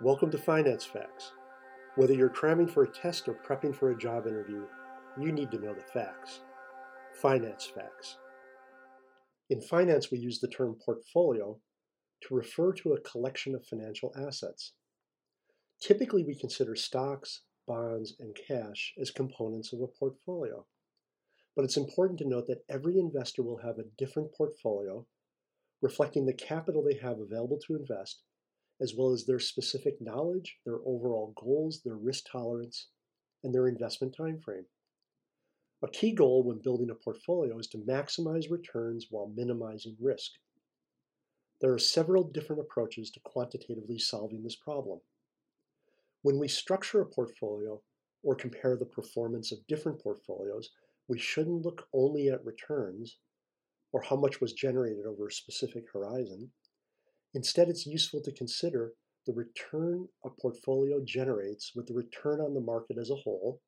Welcome to Finance Facts. Whether you're cramming for a test or prepping for a job interview, you need to know the facts. Finance Facts. In finance, we use the term portfolio to refer to a collection of financial assets. Typically, we consider stocks, bonds, and cash as components of a portfolio. But it's important to note that every investor will have a different portfolio reflecting the capital they have available to invest as well as their specific knowledge, their overall goals, their risk tolerance, and their investment time frame. A key goal when building a portfolio is to maximize returns while minimizing risk. There are several different approaches to quantitatively solving this problem. When we structure a portfolio or compare the performance of different portfolios, we shouldn't look only at returns or how much was generated over a specific horizon, Instead, it's useful to consider the return a portfolio generates with the return on the market as a whole,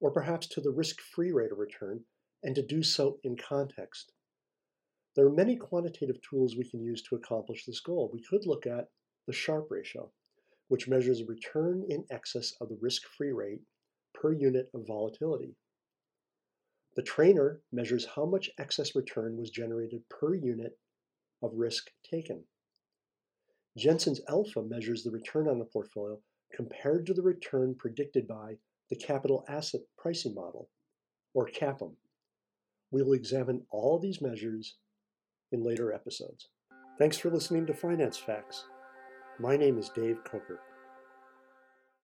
or perhaps to the risk-free rate of return, and to do so in context. There are many quantitative tools we can use to accomplish this goal. We could look at the Sharpe ratio, which measures a return in excess of the risk-free rate per unit of volatility. The Treynor measures how much excess return was generated per unit of risk taken. Jensen's alpha measures the return on a portfolio compared to the return predicted by the capital asset pricing model, or CAPM. We will examine all these measures in later episodes. Thanks for listening to Finance Facts. My name is Dave Coker.